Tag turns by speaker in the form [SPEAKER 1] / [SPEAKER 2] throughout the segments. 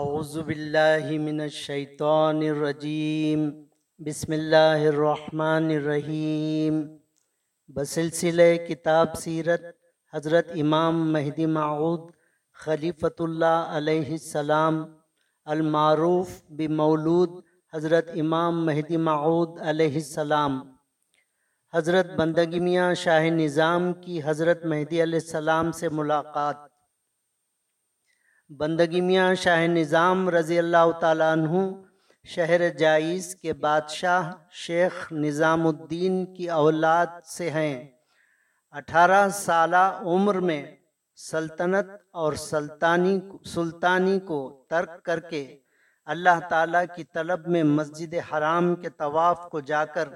[SPEAKER 1] اعوذ باللہ من الشیطان الرجیم بسم اللہ الرحمن الرحیم بسلسلہ کتاب سیرت حضرت امام مہدی معود خلیفۃ اللہ علیہ السلام المعروف بمولود حضرت امام مہدی معود علیہ السلام. حضرت بندگی میاں شاہ نظام کی حضرت مہدی علیہ السلام سے ملاقات. بندگی میاں شاہ نظام رضی اللہ تعالیٰ عنہ شہر جائز کے بادشاہ شیخ نظام الدین کی اولاد سے ہیں۔ اٹھارہ سالہ عمر میں سلطنت اور سلطانی سلطانی کو ترک کر کے اللہ تعالیٰ کی طلب میں مسجد حرام کے طواف کو جا کر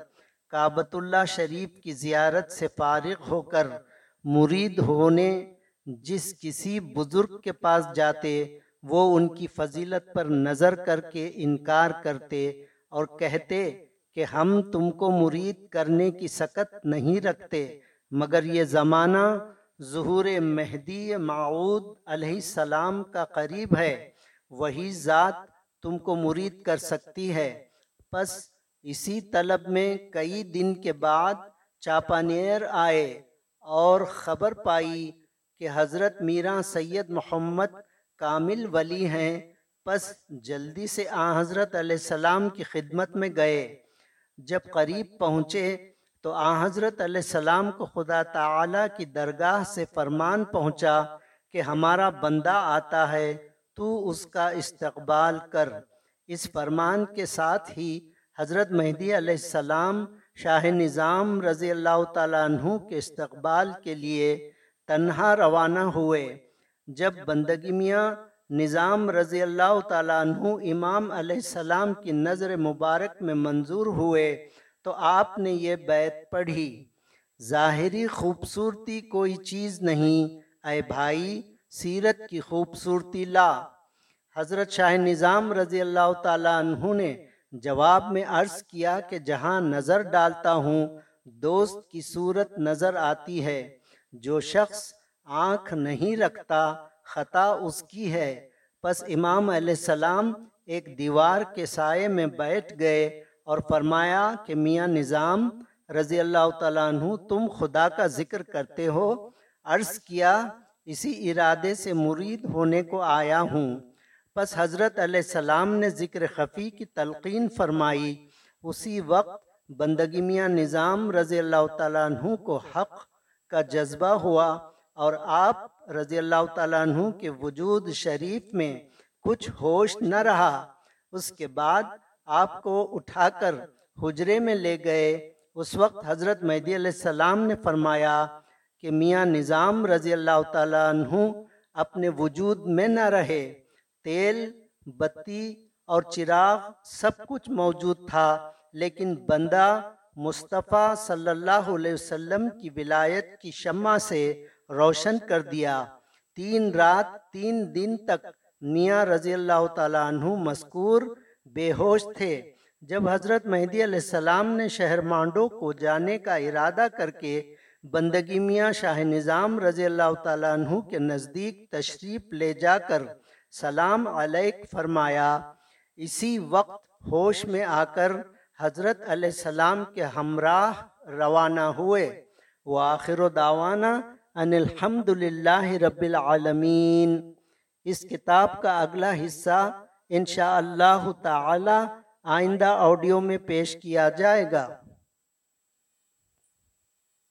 [SPEAKER 1] کعبۃ اللہ شریف کی زیارت سے فارغ ہو کر مرید ہونے جس کسی بزرگ کے پاس جاتے، وہ ان کی فضیلت پر نظر کر کے انکار کرتے اور کہتے کہ ہم تم کو مرید کرنے کی سکت نہیں رکھتے، مگر یہ زمانہ ظہور مہدی معود علیہ السلام کا قریب ہے، وہی ذات تم کو مرید کر سکتی ہے۔ پس اسی طلب میں کئی دن کے بعد چاپانیر آئے اور خبر پائی کہ حضرت میرا سید محمد کامل ولی ہیں، پس جلدی سے آ حضرت علیہ السلام کی خدمت میں گئے۔ جب قریب پہنچے تو آ حضرت علیہ السلام کو خدا تعالی کی درگاہ سے فرمان پہنچا کہ ہمارا بندہ آتا ہے، تو اس کا استقبال کر۔ اس فرمان کے ساتھ ہی حضرت مہدی علیہ السلام شاہ نظام رضی اللہ تعالیٰ عنہ کے استقبال کے لیے تنہا روانہ ہوئے۔ جب بندگی میاں نظام رضی اللہ تعالیٰ عنہ امام علیہ السلام کی نظر مبارک میں منظور ہوئے تو آپ نے یہ بیت پڑھی۔ ظاہری خوبصورتی کوئی چیز نہیں، اے بھائی، سیرت کی خوبصورتی لا۔ حضرت شاہ نظام رضی اللہ تعالیٰ عنہ نے جواب میں عرض کیا کہ جہاں نظر ڈالتا ہوں، دوست کی صورت نظر آتی ہے۔ جو شخص آنکھ نہیں رکھتا، خطا اس کی ہے۔ پس امام علیہ السلام ایک دیوار کے سائے میں بیٹھ گئے اور فرمایا کہ، میاں نظام، رضی اللہ تعالیٰ عنہ، تم خدا کا ذکر کرتے ہو۔ عرض کیا، اسی ارادے سے مرید ہونے کو آیا ہوں۔ پس حضرت علیہ السلام نے ذکر خفی کی تلقین فرمائی۔ اسی وقت بندگی میاں نظام، رضی اللہ تعالیٰ عنہ کو حق کا جذبہ ہوا اور آپ رضی اللہ تعالیٰ عنہ کے وجود شریف میں کچھ ہوش نہ رہا۔ اس کے بعد آپ کو اٹھا کر حجرے میں لے گئے۔ اس وقت حضرت مہدی علیہ السلام نے فرمایا کہ میاں نظام رضی اللہ تعالیٰ عنہ اپنے وجود میں نہ رہے۔ تیل، بتی اور چراغ سب کچھ موجود تھا، لیکن بندہ مصطفیٰ صلی اللہ علیہ وسلم کی ولایت کی شمع سے روشن کر دیا۔ تین رات، تین دن تک میاں رضی اللہ تعالیٰ عنہ مذکور بے ہوش تھے۔ جب حضرت مہدی علیہ السلام نے شہر مانڈو کو جانے کا ارادہ کر کے بندگی میاں شاہ نظام رضی اللہ تعالیٰ عنہ کے نزدیک تشریف لے جا کر سلام علیک فرمایا، اسی وقت ہوش میں آ کر حضرت علیہ السلام کے ہمراہ روانہ ہوئے۔ وہ آخر و داوانہ ان الحمد للہ رب العالمین۔ اس کتاب کا اگلا حصہ انشاءاللہ تعالی آئندہ آڈیو میں پیش کیا جائے گا۔